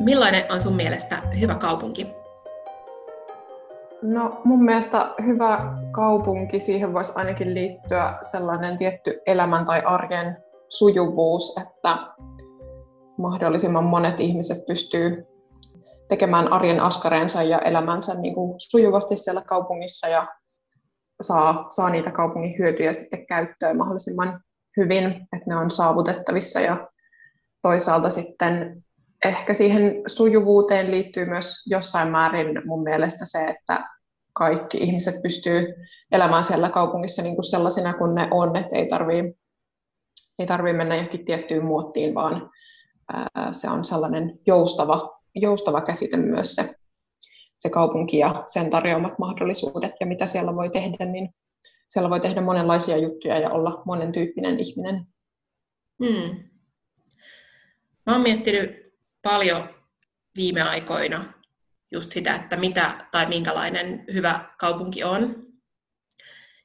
Millainen on sun mielestä hyvä kaupunki? No mun mielestä hyvä kaupunki, siihen voisi ainakin liittyä sellainen tietty elämän tai arjen sujuvuus, että mahdollisimman monet ihmiset pystyy tekemään arjen askareensa ja elämänsä niin kuin sujuvasti siellä kaupungissa ja saa, saa niitä kaupungin hyötyjä sitten käyttöön mahdollisimman hyvin, että ne on saavutettavissa ja toisaalta sitten ehkä siihen sujuvuuteen liittyy myös jossain määrin mun mielestä se, että kaikki ihmiset pystyy elämään siellä kaupungissa niin kuin sellaisina kuin ne on, että ei tarvitse ei tarvii mennä johonkin tiettyyn muottiin, vaan se on sellainen joustava, joustava käsite myös se, se kaupunki ja sen tarjoamat mahdollisuudet ja mitä siellä voi tehdä, niin siellä voi tehdä monenlaisia juttuja ja olla monen tyyppinen ihminen. Hmm. Mä oon miettinyt paljon viime aikoina just sitä, että mitä tai minkälainen hyvä kaupunki on.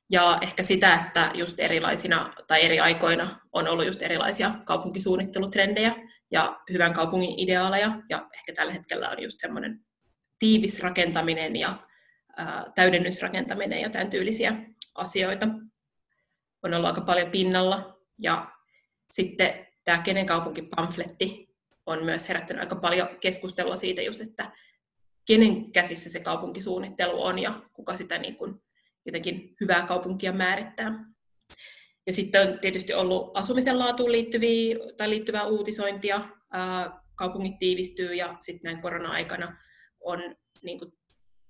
Ja ehkä sitä, että just erilaisina tai eri aikoina on ollut just erilaisia kaupunkisuunnittelutrendejä ja hyvän kaupungin ideaaleja. Ja ehkä tällä hetkellä on just semmoinen tiivis rakentaminen ja ää, täydennysrakentaminen ja tämän tyylisiä asioita. On ollut aika paljon pinnalla. Ja sitten tämä Kenen kaupunki-pamfletti on myös herättänyt aika paljon keskustelua siitä just, että kenen käsissä se kaupunkisuunnittelu on ja kuka sitä niin kuin jotenkin hyvää kaupunkia määrittää. Ja sitten on tietysti ollut asumisen laatuun liittyviä, tai liittyvää uutisointia. kaupungit tiivistyy ja sitten näin korona-aikana on niin kuin,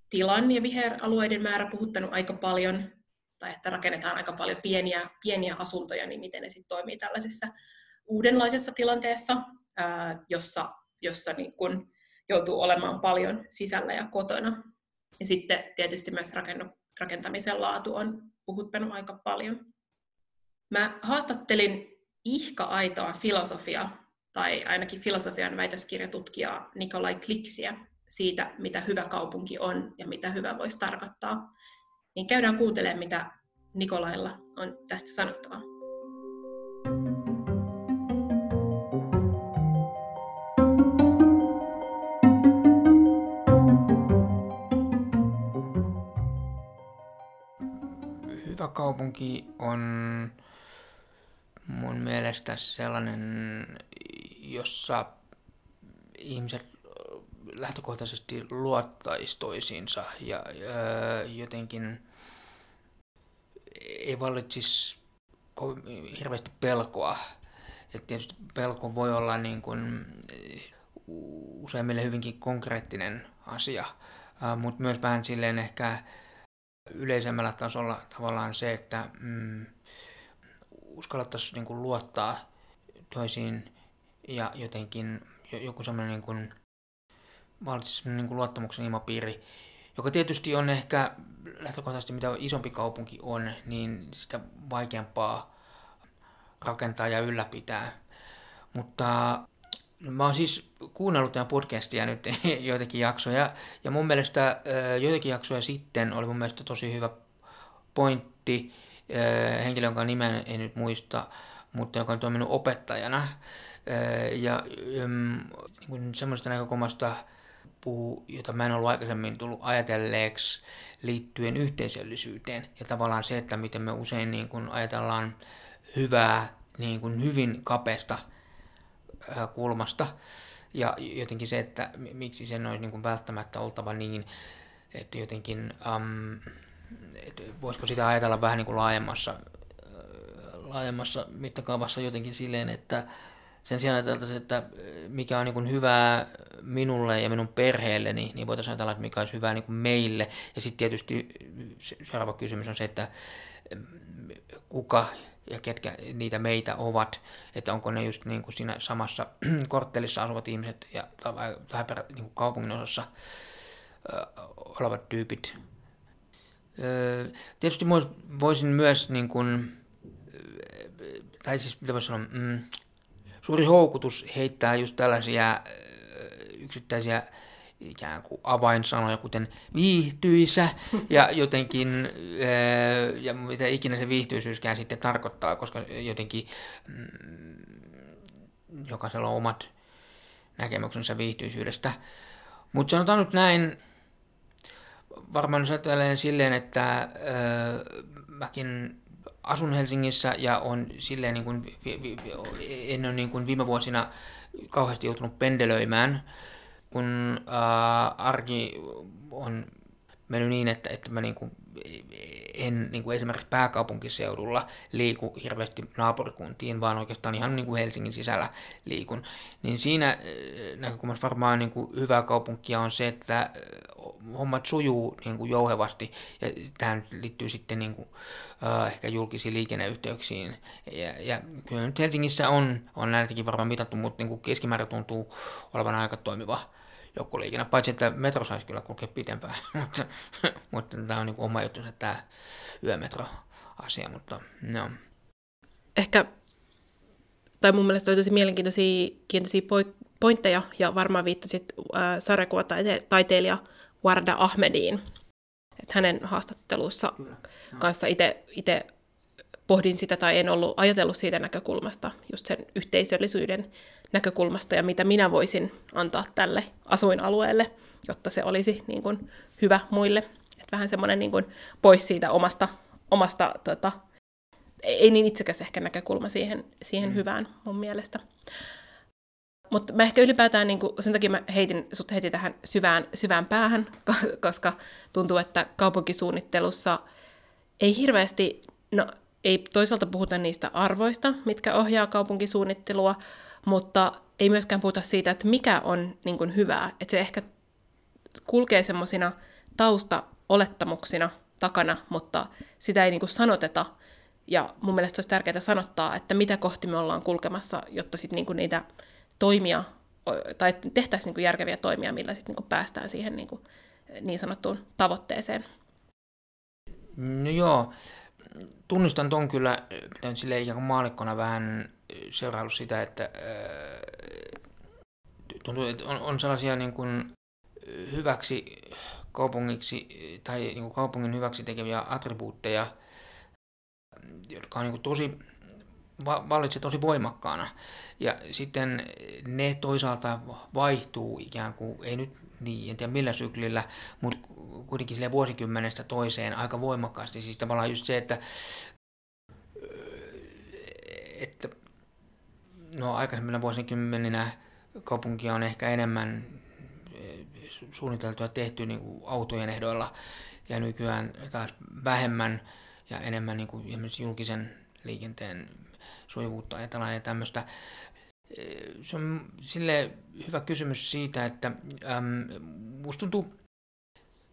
tilan ja viheralueiden määrä puhuttanut aika paljon, tai että rakennetaan aika paljon pieniä, pieniä asuntoja, niin miten ne sitten toimii tällaisessa uudenlaisessa tilanteessa, jossa, jossa niin kun joutuu olemaan paljon sisällä ja kotona. Ja sitten tietysti myös rakentamisen laatu on puhuttanut aika paljon. Mä haastattelin ihka-aitoa filosofia, tai ainakin filosofian väitöskirjatutkijaa Nikolai Kliksiä siitä, mitä hyvä kaupunki on ja mitä hyvä voisi tarkoittaa. Niin käydään kuuntelemaan, mitä Nikolailla on tästä sanottavaa. Kaupunki on mun mielestä sellainen, jossa ihmiset lähtökohtaisesti luottaisi toisiinsa ja jotenkin ei vallitsisi hirveästi pelkoa. Et tietysti pelko voi olla niin kuin useimmille hyvinkin konkreettinen asia, mutta myös vähän silleen ehkä yleisemmällä tasolla tavallaan se, että mm, uskallettaisiin niin kuin luottaa toisiin ja jotenkin joku semmoinen niin kuin, niin kuin luottamuksen ilmapiiri, joka tietysti on ehkä lähtökohtaisesti mitä isompi kaupunki on, niin sitä vaikeampaa rakentaa ja ylläpitää. Mutta Mä oon siis kuunnellut tämän podcastia nyt joitakin jaksoja, ja mun mielestä joitakin jaksoja sitten oli mun mielestä tosi hyvä pointti, henkilö, jonka nimen en nyt muista, mutta joka on toiminut opettajana. Ja niin semmoista näkökulmasta puhuu, jota mä en ollut aikaisemmin tullut ajatelleeksi liittyen yhteisöllisyyteen. Ja tavallaan se, että miten me usein niin kun ajatellaan hyvää niin kun hyvin kapeasta kulmasta. Ja jotenkin se, että miksi sen olisi niin kuin välttämättä oltava niin, että jotenkin, um, että voisiko sitä ajatella vähän niin kuin laajemmassa, laajemmassa mittakaavassa jotenkin silleen, että sen sijaan ajateltaisiin, että mikä on niin kuin hyvää minulle ja minun perheelleni, niin voitaisiin ajatella, että mikä olisi hyvää niin kuin meille. Ja sitten tietysti seuraava kysymys on se, että kuka ja ketkä niitä meitä ovat, että onko ne just niin kuin siinä samassa korttelissa asuvat ihmiset ja, tai, tai niin kuin kaupungin osassa ö, olevat tyypit. Ö, tietysti voisin myös, niin kuin, tai siis mitä voisi sanoa, mm, suuri houkutus heittää just tällaisia yksittäisiä ikään kuin avainsanoja, kuten viihtyisä ja jotenkin, eh, ja mitä ikinä se viihtyisyyskään sitten tarkoittaa, koska jotenkin mm, jokaisella on omat näkemyksensä viihtyisyydestä. Mutta sanotaan nyt näin, varmaan jos ajatellaan silleen, että öö, mäkin asun Helsingissä ja on silleen niin kuin, en ole niin kuin viime vuosina kauheasti joutunut pendelöimään, kun ää, arki on mennyt niin, että, että mä niin kuin en niin kuin esimerkiksi pääkaupunkiseudulla liiku hirveästi naapurikuntiin, vaan oikeastaan ihan niin kuin Helsingin sisällä liikun. Niin siinä äh, näkökulmassa varmaan niin kuin hyvä kaupunkia on se, että äh, hommat sujuu niin kuin jouhevasti ja tähän liittyy sitten niin kuin, äh, ehkä julkisiin liikenneyhteyksiin. Ja, ja kyllä nyt Helsingissä on, on näitäkin varmaan mitattu, mutta niin kuin keskimäärin tuntuu olevan aika toimiva joukkoliikenne, paitsi että metro saisi kyllä kulkea pitempään, mutta, mutta tämä on niin oma juttu, tämä yömetro-asia, mutta no. Ehkä, tai mun mielestä oli tosi mielenkiintoisia kiintoisia pointteja, ja varmaan viittasit äh, sarjakuvataiteilija Warda Ahmediin, että hänen haastatteluissa kanssa itse pohdin sitä tai en ollut ajatellut siitä näkökulmasta, just sen yhteisöllisyyden näkökulmasta ja mitä minä voisin antaa tälle asuinalueelle, jotta se olisi niin kuin, hyvä muille. Et vähän semmoinen niin kuin, pois siitä omasta, omasta tota, ei niin itsekäs ehkä näkökulma siihen, siihen mm. hyvään mun mielestä. Mutta mä ehkä ylipäätään, niin kuin, sen takia mä heitin sut heti tähän syvään, syvään päähän, koska tuntuu, että kaupunkisuunnittelussa ei hirveästi, no ei toisaalta puhuta niistä arvoista, mitkä ohjaa kaupunkisuunnittelua, mutta ei myöskään puhuta siitä, että mikä on niin kuin hyvää. Että se ehkä kulkee semmoisina taustaolettamuksina takana, mutta sitä ei niin kuin sanoteta. Ja mun mielestä olisi tärkeää sanottaa, että mitä kohti me ollaan kulkemassa, jotta sitten niin kuin niitä toimia, tai tehtäisiin niin kuin järkeviä toimia, millä sitten niin kuin päästään siihen niin, kuin niin sanottuun tavoitteeseen. No joo, tunnistan ton kyllä, pitänyt sille ikään kuin maalikkona vähän seuraillut sitä, että äh, tuntuu, että on, on sellaisia niin kuin hyväksi kaupungiksi tai niin kuin kaupungin hyväksi tekeviä attribuutteja, jotka on niin kuin tosi vallitsee tosi voimakkaana. Ja sitten ne toisaalta vaihtuu ikään kuin, ei nyt niin, en tiedä millä syklillä, mutta kuitenkin sille vuosikymmenestä toiseen aika voimakkaasti. Siis tavallaan just se, että, että no aikaisemmilla vuosikymmeninä kaupunkia on ehkä enemmän suunniteltu ja tehty niin kuin autojen ehdoilla ja nykyään taas vähemmän ja enemmän niin kuin julkisen liikenteen sujuvuutta ajatellaan ja tämmöistä. Se on sille hyvä kysymys siitä, että äm, musta tuntuu,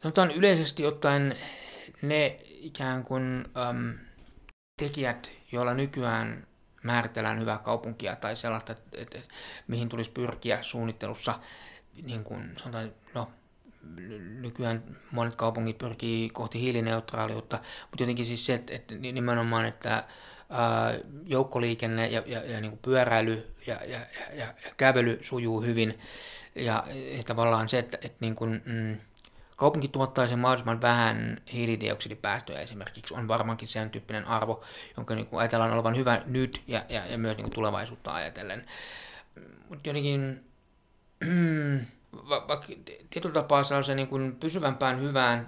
sanotaan yleisesti ottaen ne ikään kuin äm, tekijät, joilla nykyään määritellään hyvää kaupunkia tai sellaista, että, että, että mihin tulisi pyrkiä suunnittelussa, niin kuin sanotaan, no, nykyään monet kaupungit pyrkii kohti hiilineutraaliutta, mutta jotenkin siis se, että, että nimenomaan, että joukkoliikenne ja, ja, ja niin kuin pyöräily ja, ja, ja, ja kävely sujuu hyvin. Ja, ja tavallaan se, että, että niin kuin, mm, kaupunki tuottaisi mahdollisimman vähän hiilidioksidipäästöjä esimerkiksi, on varmaankin sen tyyppinen arvo, jonka niin kuin ajatellaan olevan hyvä nyt ja, ja, ja myös niin kuin tulevaisuutta ajatellen. Mutta jotenkin vaikka tietyllä tapaa sellaisen niin kuin pysyvämpään hyvään,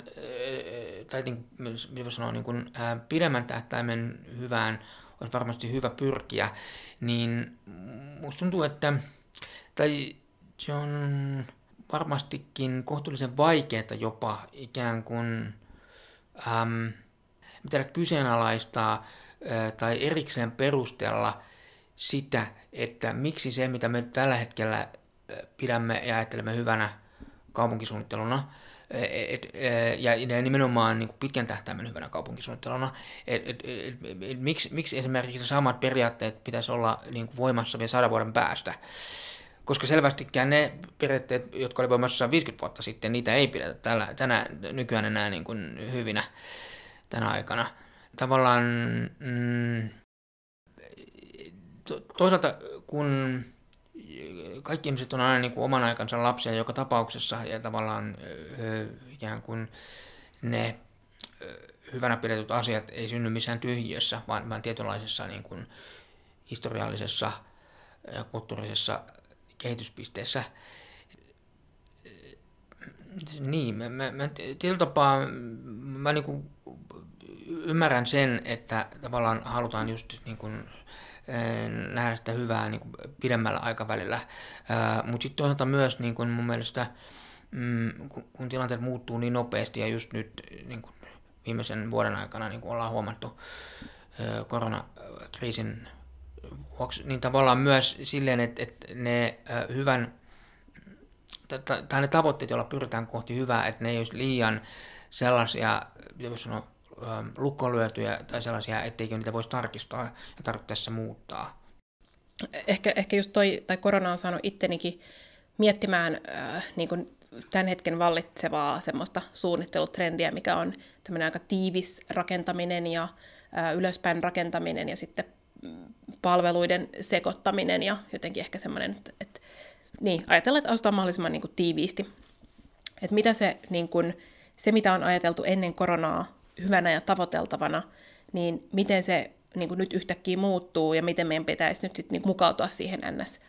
tai niin, mitä sanoa, niin kuin, ää, pidemmän tähtäimen hyvään olisi varmasti hyvä pyrkiä, niin musta tuntuu, että tai se on varmastikin kohtuullisen vaikeaa jopa ikään kuin äm, mitä kyseenalaistaa ää, tai erikseen perustella sitä, että miksi se, mitä me tällä hetkellä pidämme ja ajattelemme hyvänä kaupunkisuunnitteluna, et, et, ja nimenomaan niin pitkän tähtäimen hyvänä kaupunkisuunnitteluna, et, et, et, et, miksi, miksi esimerkiksi samat periaatteet pitäisi olla niin kuin voimassa vielä sadan vuoden päästä, koska selvästikään ne periaatteet, jotka oli voimassa 50 vuotta sitten, niitä ei pidetä tällä, tänä, nykyään enää niin kuin hyvinä tänä aikana. Tavallaan mm, to, toisaalta kun kaikki ihmiset on aina niin kuin oman aikansa lapsia joka tapauksessa ja tavallaan ikään kuin ne hyvänä pidetyt asiat ei synny missään tyhjiössä, vaan, vaan tietynlaisessa niin kuin historiallisessa ja kulttuurisessa kehityspisteessä. Niin, mä, mä, mä tietyllä tapaa mä niin kuin ymmärrän sen, että tavallaan halutaan just niin kuin, nähdä sitä hyvää niin kuin pidemmällä aikavälillä, mutta sitten toisaalta myös niin kuin mun mielestä, mm, kun, kun tilanteet muuttuu niin nopeasti ja just nyt niin kuin viimeisen vuoden aikana niin kuin ollaan huomattu koronakriisin vuoksi, niin tavallaan myös silleen, että, että ne hyvän, tai ne tavoitteet, joilla pyritään kohti hyvää, että ne ei olisi liian sellaisia, jos sanoo, lukkoon lyötyjä tai sellaisia, etteikö niitä voisi tarkistaa ja tarvittaessa muuttaa. Ehkä, ehkä just toi, tai korona on saanut ittenikin miettimään äh, niin kuin tämän hetken vallitsevaa semmoista suunnittelutrendiä, mikä on tämmöinen aika tiivis rakentaminen ja äh, ylöspäin rakentaminen ja sitten palveluiden sekoittaminen ja jotenkin ehkä semmoinen, että, että niin, ajatellaan, että asutaan mahdollisimman niin kuin, tiiviisti. Että mitä se, niin kuin, se, mitä on ajateltu ennen koronaa hyvänä ja tavoiteltavana, niin miten se niin kuin, nyt yhtäkkiä muuttuu ja miten meidän pitäisi nyt sit, niin, mukautua siihen ns.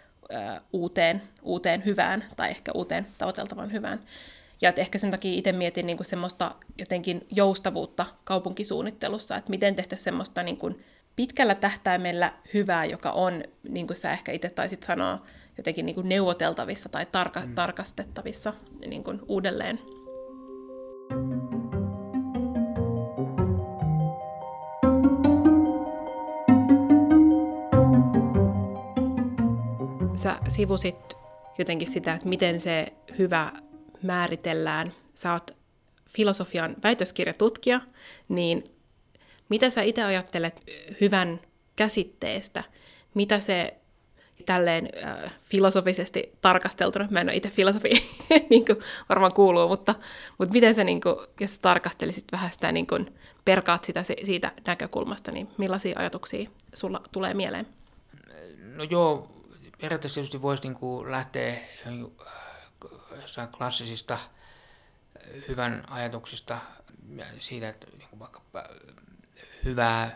uuteen, uuteen hyvään tai ehkä uuteen tavoiteltavan hyvään. Ja että ehkä sen takia itse mietin niin kuin semmoista jotenkin joustavuutta kaupunkisuunnittelussa, että miten tehtäisiin semmoista niin kuin pitkällä tähtäimellä hyvää, joka on, niin kuin sä ehkä itse taisit sanoa, jotenkin niin kuin neuvoteltavissa tai tarka- mm. tarkastettavissa niin kuin uudelleen. Sä sivusit jotenkin sitä, että miten se hyvä määritellään. Sä oot filosofian väitöskirjatutkija, niin mitä sä itse ajattelet hyvän käsitteestä? Mitä se tälleen äh, filosofisesti tarkasteltuna, mä en ole itse filosofi, niin kuin varmaan kuuluu, mutta, mutta miten sä, niin kuin, jos sä tarkastelisit vähän sitä, niin kuin, perkaat sitä siitä näkökulmasta, niin millaisia ajatuksia sulla tulee mieleen? No joo, periaatteessa tietysti voisi niin kuin lähteä jossain klassisista hyvän ajatuksista siitä, että niin kuin vaikka hyvää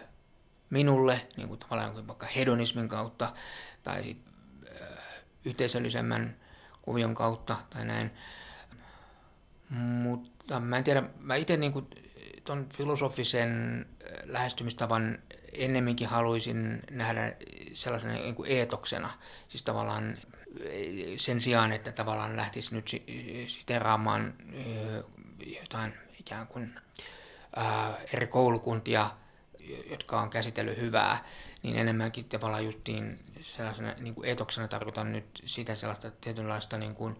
minulle, niin kuin tavallaan vaikka hedonismin kautta tai sit, äh, yhteisöllisemmän kuvion kautta tai näin. Mutta mä en tiedä, mä itse niin tuon filosofisen äh, lähestymistavan ennemminkin haluaisin nähdä sellaisena niin kuin eetoksena, siis tavallaan sen sijaan, että tavallaan lähtisi nyt siteraamaan jotain ikään kuin eri koulukuntia jotka on käsitellyt hyvää, niin enemmänkin tavallaan justiin sellaisena niin kuin etoksena tarkoitan nyt sitä sellaista tietynlaista niin kuin,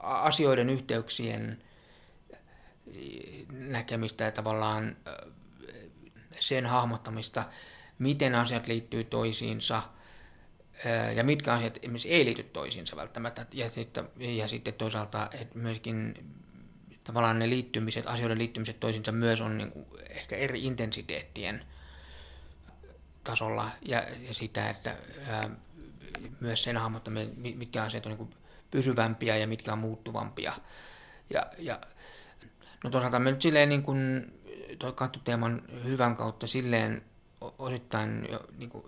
asioiden yhteyksien näkemistä ja tavallaan sen hahmottamista, miten asiat liittyy toisiinsa ja mitkä asiat ei liity toisiinsa välttämättä. Ja sitten, ja sitten toisaalta että myöskin tavallaan ne liittymiset, asioiden liittymiset toisiinsa myös on niin kuin ehkä eri intensiteettien tasolla ja, ja sitä, että ää, myös sen hahmottaminen, mitkä asiat on niin kuin pysyvämpiä ja mitkä on muuttuvampia. Ja, ja no toisaalta me nyt silleen niin kuin toi kattoteeman hyvän kautta silleen osittain jo niin kuin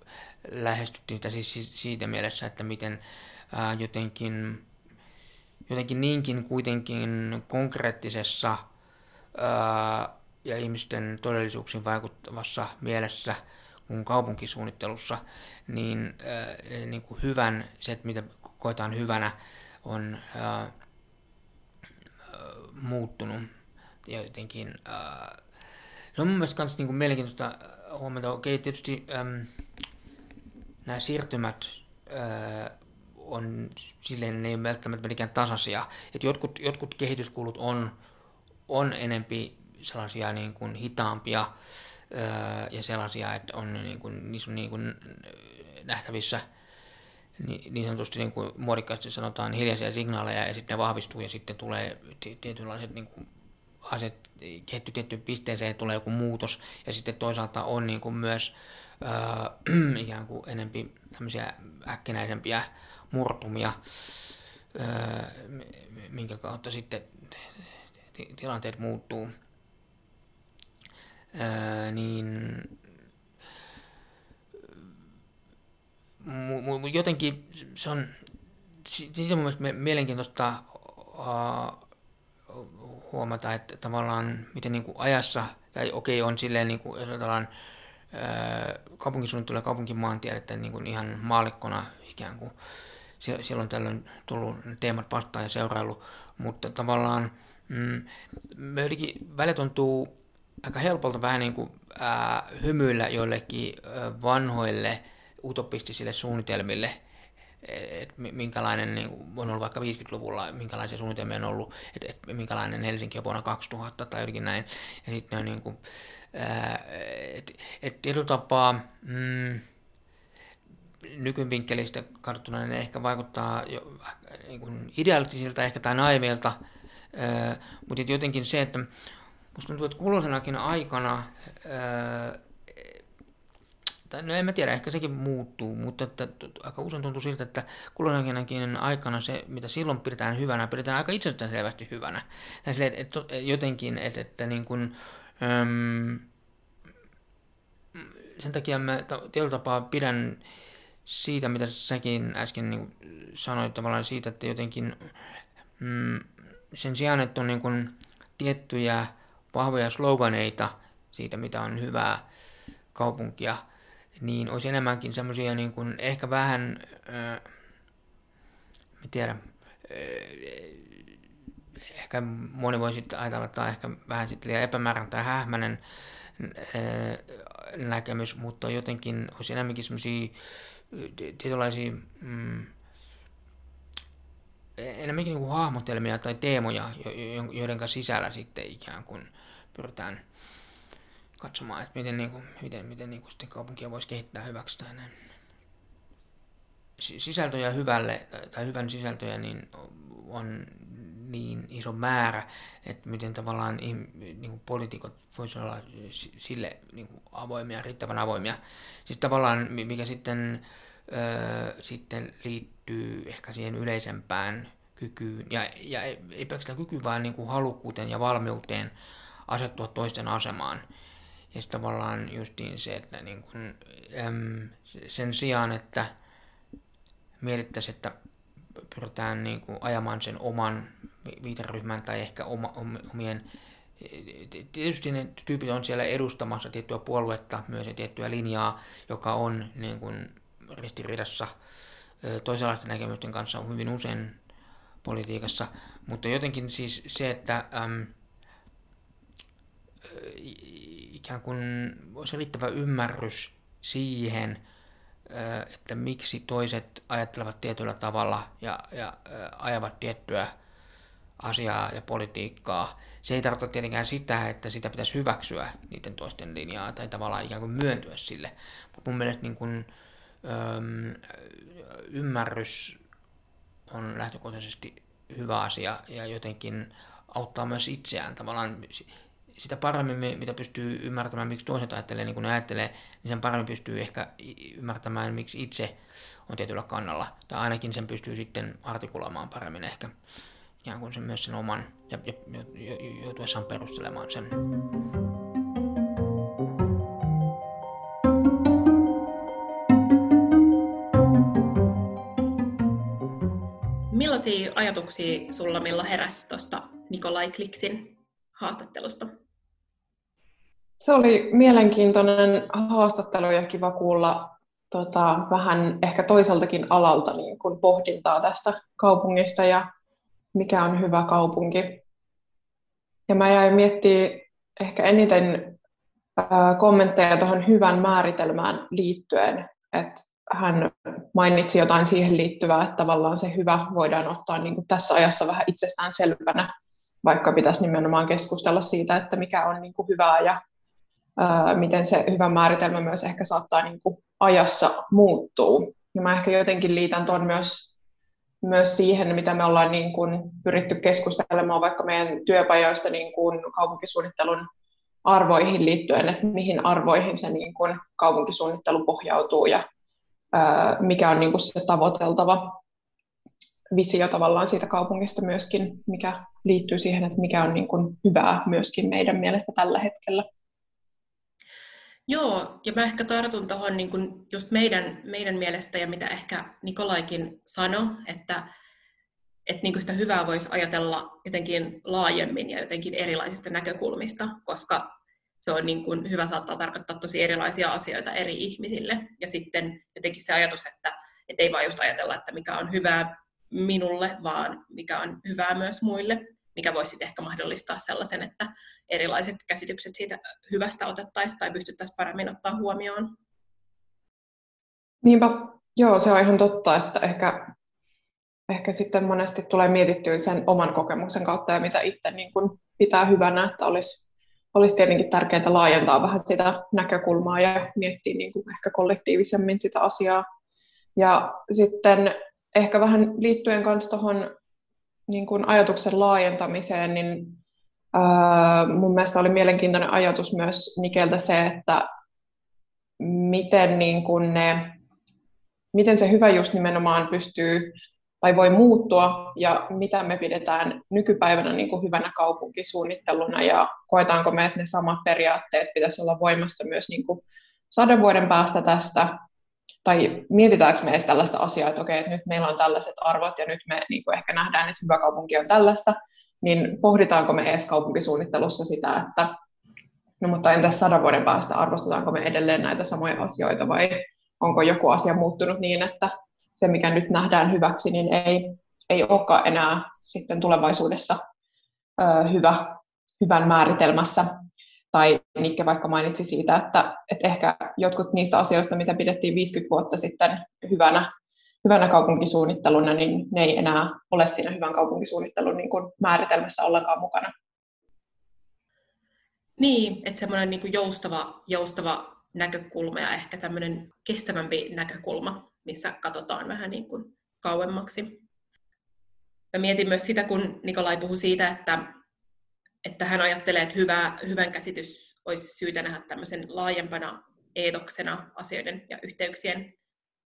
lähestyttiin sitä siis siitä mielessä, että miten ää, jotenkin jotenkin niinkin kuitenkin konkreettisessa ää, ja ihmisten todellisuuksiin vaikuttavassa mielessä kuin kaupunkisuunnittelussa, niin, ää, niin kuin hyvän, se, että mitä koetaan hyvänä, on ää, muuttunut. Ja jotenkin, ää, se on mun mielestä myös niin kuin mielenkiintoista huomata, okei, tietysti äm, nämä siirtymät ää, on silleen, ne ei välttämättä mikään tasaisia. Että jotkut, jotkut kehityskulut on, on enempi sellaisia niin kuin hitaampia öö, ja sellaisia, että on niin kuin, niissä on niin kuin nähtävissä niin, niin sanotusti niin kuin muodikkaasti sanotaan hiljaisia signaaleja ja sitten ne vahvistuu ja sitten tulee tietynlaiset niin kuin asiat kehittyy tiettyyn pisteeseen tulee joku muutos ja sitten toisaalta on niin kuin myös öö, ikään kuin enempi tämmöisiä äkkinäisempiä murtumia, minkä kautta sitten tilanteet muuttuu, niin jotenkin se on, siitä on mielenkiintoista huomata, että tavallaan miten niin kuin ajassa, tai okei on silleen, niin kuin, jos ajatellaan kaupunkisuunnittelu ja kaupunkimaantiedettä niin kuin ihan maalikkona ikään kuin silloin tällöin tullut teemat vastaan ja seurailu, mutta tavallaan mm, välillä tuntuu aika helpolta vähän niin kuin ää, hymyillä joillekin ää, vanhoille utopistisille suunnitelmille, että minkälainen niin on ollut vaikka 50-luvulla, minkälaisia suunnitelmia on ollut, että et, minkälainen Helsinki on vuonna 2000 tai jotenkin näin. Ja sitten on niin kuin, että et tietyllä tapaa mm, nykyvinkkelistä katsottuna ne ehkä vaikuttaa jo niin kuin idealistisilta ehkä tai naimilta, mutta jotenkin se, että musta tuntuu, että kulloisenakin aikana tai no en mä tiedä, ehkä sekin muuttuu, mutta että, aika usein tuntuu siltä, että kulloinenkin aikana se, mitä silloin pidetään hyvänä, pidetään aika itsestään selvästi hyvänä. Tai sille, että, että jotenkin, että, että niin kuin, äm, sen takia mä tietyllä tapaa pidän siitä, mitä säkin äsken niin sanoit tavallaan siitä, että jotenkin mm, sen sijaan, että on niin kuin tiettyjä vahvoja sloganeita siitä, mitä on hyvää kaupunkia, niin olisi enemmänkin semmoisia niin kuin ehkä vähän, äh, mä tiedä, äh, ehkä moni voi sitten ajatella, että ehkä vähän sitten liian epämäärän tai hähmäinen äh, näkemys, mutta jotenkin olisi enemmänkin semmoisia tietynlaisia mm, enemmänkin niin hahmotelmia tai teemoja, joiden sisällä sitten ikään kuin pyritään katsomaan, että miten, niin kuin, miten, miten niin kuin sitten kaupunkia voisi kehittää hyväksi tai näin. Sisältöjä hyvälle tai hyvän sisältöjä niin on niin iso määrä, että miten tavallaan niin kuin poliitikot voisivat olla sille niin kuin avoimia, riittävän avoimia. Siis tavallaan mikä sitten, öö, sitten liittyy ehkä siihen yleisempään kykyyn, ja, ja ei, ei pelkästään kyky, vaan niin kuin halukkuuteen ja valmiuteen asettua toisten asemaan. Ja sitten tavallaan justiin se, että niin kuin, äm, sen sijaan, että mietittäisiin, että pyritään niin kuin ajamaan sen oman viiteryhmän tai ehkä oma, omien Tietysti ne tyypit on siellä edustamassa tiettyä puoluetta, myös tiettyä linjaa, joka on niin kuin ristiriidassa toisenlaisten näkemysten kanssa on hyvin usein politiikassa, mutta jotenkin siis se, että äm, ikään kuin olisi riittävä ymmärrys siihen, että miksi toiset ajattelevat tietyllä tavalla ja, ja ajavat tiettyä asiaa ja politiikkaa. Se ei tarkoita tietenkään sitä, että sitä pitäisi hyväksyä niiden toisten linjaa tai tavallaan ikään kuin myöntyä sille. Mutta mun mielestä niin kuin, öm, ymmärrys on lähtökohtaisesti hyvä asia ja jotenkin auttaa myös itseään tavallaan sitä paremmin, mitä pystyy ymmärtämään, miksi toiset ajattelee niin kuin ne ajattelee, niin sen paremmin pystyy ehkä ymmärtämään, miksi itse on tietyllä kannalla. Tai ainakin sen pystyy sitten artikuloimaan paremmin ehkä ikään kuin sen myös sen oman ja, ja, ja joutuessaan perustelemaan sen. Millaisia ajatuksia sulla Milla heräsi tuosta Nikolai Kliksin haastattelusta? Se oli mielenkiintoinen haastattelu ja kiva kuulla tota, vähän ehkä toiseltakin alalta niin kun pohdintaa tästä kaupungista ja mikä on hyvä kaupunki. Ja mä jäin miettimään ehkä eniten ää, kommentteja tuohon hyvän määritelmään liittyen, että hän mainitsi jotain siihen liittyvää, että tavallaan se hyvä voidaan ottaa niin kuin tässä ajassa vähän itsestään selvänä, vaikka pitäisi nimenomaan keskustella siitä, että mikä on niin kuin hyvää ja miten se hyvä määritelmä myös ehkä saattaa niin kuin ajassa muuttuu. Ja mä ehkä jotenkin liitän tuon myös, myös siihen, mitä me ollaan niin kuin pyritty keskustelemaan vaikka meidän työpajoista niin kuin kaupunkisuunnittelun arvoihin liittyen, että mihin arvoihin se niin kuin kaupunkisuunnittelu pohjautuu ja mikä on niin kuin se tavoiteltava visio tavallaan siitä kaupungista myöskin, mikä liittyy siihen, että mikä on niin kuin hyvää myöskin meidän mielestä tällä hetkellä. Joo, ja mä ehkä tartun tuohon niin just meidän, meidän mielestä ja mitä ehkä Nikolaikin sanoi, että, että niin sitä hyvää voisi ajatella jotenkin laajemmin ja jotenkin erilaisista näkökulmista, koska se on niin kuin, hyvä saattaa tarkoittaa tosi erilaisia asioita eri ihmisille. Ja sitten jotenkin se ajatus, että, että ei vaan just ajatella, että mikä on hyvää minulle, vaan mikä on hyvää myös muille, mikä voisi ehkä mahdollistaa sellaisen, että erilaiset käsitykset siitä hyvästä otettaisiin tai pystyttäisiin paremmin ottaa huomioon. Niinpä, joo, se on ihan totta, että ehkä, ehkä sitten monesti tulee mietittyä sen oman kokemuksen kautta ja mitä itse niin kuin pitää hyvänä, että olisi, olisi tietenkin tärkeää laajentaa vähän sitä näkökulmaa ja miettiä niin kuin ehkä kollektiivisemmin sitä asiaa. Ja sitten ehkä vähän liittyen myös tuohon niin kuin ajatuksen laajentamiseen, niin ää, mun mielestä oli mielenkiintoinen ajatus myös Nikeltä se, että miten, niin kuin ne, miten se hyvä just nimenomaan pystyy tai voi muuttua ja mitä me pidetään nykypäivänä niin kuin hyvänä kaupunkisuunnitteluna ja koetaanko me, että ne samat periaatteet pitäisi olla voimassa myös niin kuin sadan vuoden päästä tästä tai mietitäänkö me edes tällaista asiaa, että okei, että nyt meillä on tällaiset arvot ja nyt me niin kuin ehkä nähdään, että hyvä kaupunki on tällaista, niin pohditaanko me edes kaupunkisuunnittelussa sitä, että no mutta entäs sadan vuoden päästä arvostetaanko me edelleen näitä samoja asioita vai onko joku asia muuttunut niin, että se mikä nyt nähdään hyväksi, niin ei, ei olekaan enää sitten tulevaisuudessa ö, hyvä, hyvän määritelmässä tai Nikke vaikka mainitsi siitä, että, että ehkä jotkut niistä asioista, mitä pidettiin 50 vuotta sitten hyvänä, hyvänä kaupunkisuunnitteluna, niin ne ei enää ole siinä hyvän kaupunkisuunnittelun niin kuin määritelmässä ollenkaan mukana. Niin, että semmoinen niin kuin joustava, joustava näkökulma ja ehkä tämmöinen kestävämpi näkökulma, missä katsotaan vähän niin kuin kauemmaksi. Mä mietin myös sitä, kun Nikolai puhui siitä, että että hän ajattelee, että hyvä, hyvän käsitys olisi syytä nähdä tämmöisen laajempana eetoksena asioiden ja yhteyksien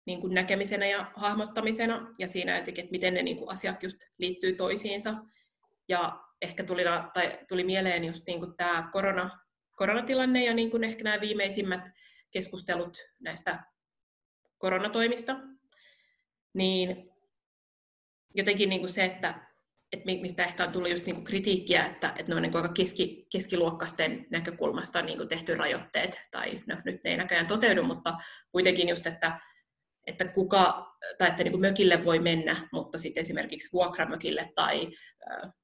niin kuin näkemisenä ja hahmottamisena, ja siinä jotenkin, että miten ne niin kuin asiat just liittyy toisiinsa. Ja ehkä tuli, tai tuli mieleen just niin kuin tämä korona, koronatilanne ja niin kuin ehkä nämä viimeisimmät keskustelut näistä koronatoimista, niin jotenkin niin kuin se, että että mistä ehkä on tullut just niinku kritiikkiä, että, että ne on niinku aika keski, keskiluokkaisten näkökulmasta niinku tehty rajoitteet, tai no, nyt ne ei näköjään toteudu, mutta kuitenkin just, että, että kuka, tai että niinku mökille voi mennä, mutta sitten esimerkiksi vuokramökille tai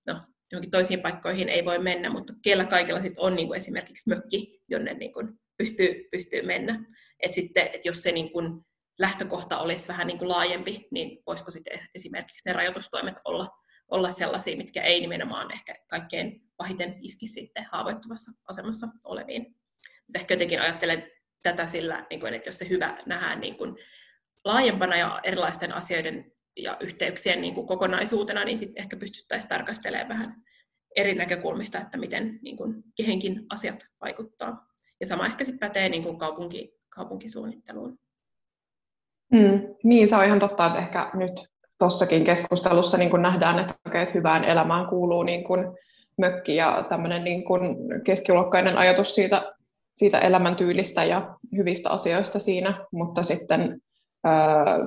no, johonkin toisiin paikkoihin ei voi mennä, mutta kellä kaikilla sitten on niinku esimerkiksi mökki, jonne niinku pystyy, pystyy mennä. Et sitten, et jos se niinku lähtökohta olisi vähän niinku laajempi, niin voisiko sitten esimerkiksi ne rajoitustoimet olla olla sellaisia, mitkä ei nimenomaan ehkä kaikkein pahiten iski sitten haavoittuvassa asemassa oleviin. Mutta ehkä jotenkin ajattelen tätä sillä, niin kuin, että jos se hyvä nähdään niin kuin laajempana ja erilaisten asioiden ja yhteyksien niin kuin kokonaisuutena, niin sitten ehkä pystyttäisiin tarkastelemaan vähän eri näkökulmista, että miten niin kuin, kehenkin asiat vaikuttaa. Ja sama ehkä sitten pätee niin kuin kaupunki, kaupunkisuunnitteluun. Mm, niin, se on ihan totta, että ehkä nyt tuossakin keskustelussa niin kuin nähdään, että, okay, että hyvään elämään kuuluu niin kuin mökki ja tämmöinen niin kuin keskiluokkainen ajatus siitä, siitä elämäntyylistä ja hyvistä asioista siinä, mutta sitten ää,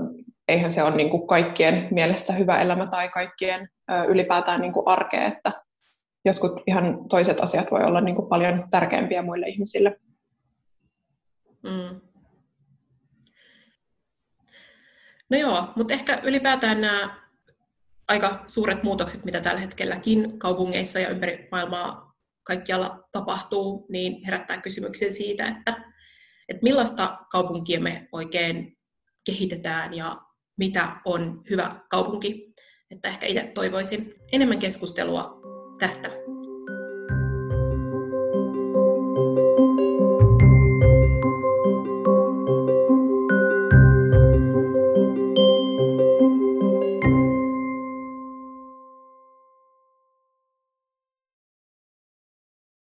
eihän se ole niin kuin kaikkien mielestä hyvä elämä tai kaikkien ää, ylipäätään niin kuin arkea, että jotkut ihan toiset asiat voi olla niin kuin paljon tärkeämpiä muille ihmisille. Mm. No joo, mutta ehkä ylipäätään nämä aika suuret muutokset, mitä tällä hetkelläkin kaupungeissa ja ympäri maailmaa kaikkialla tapahtuu, niin herättää kysymyksen siitä, että, että millaista kaupunkia me oikein kehitetään ja mitä on hyvä kaupunki. Että ehkä itse toivoisin enemmän keskustelua tästä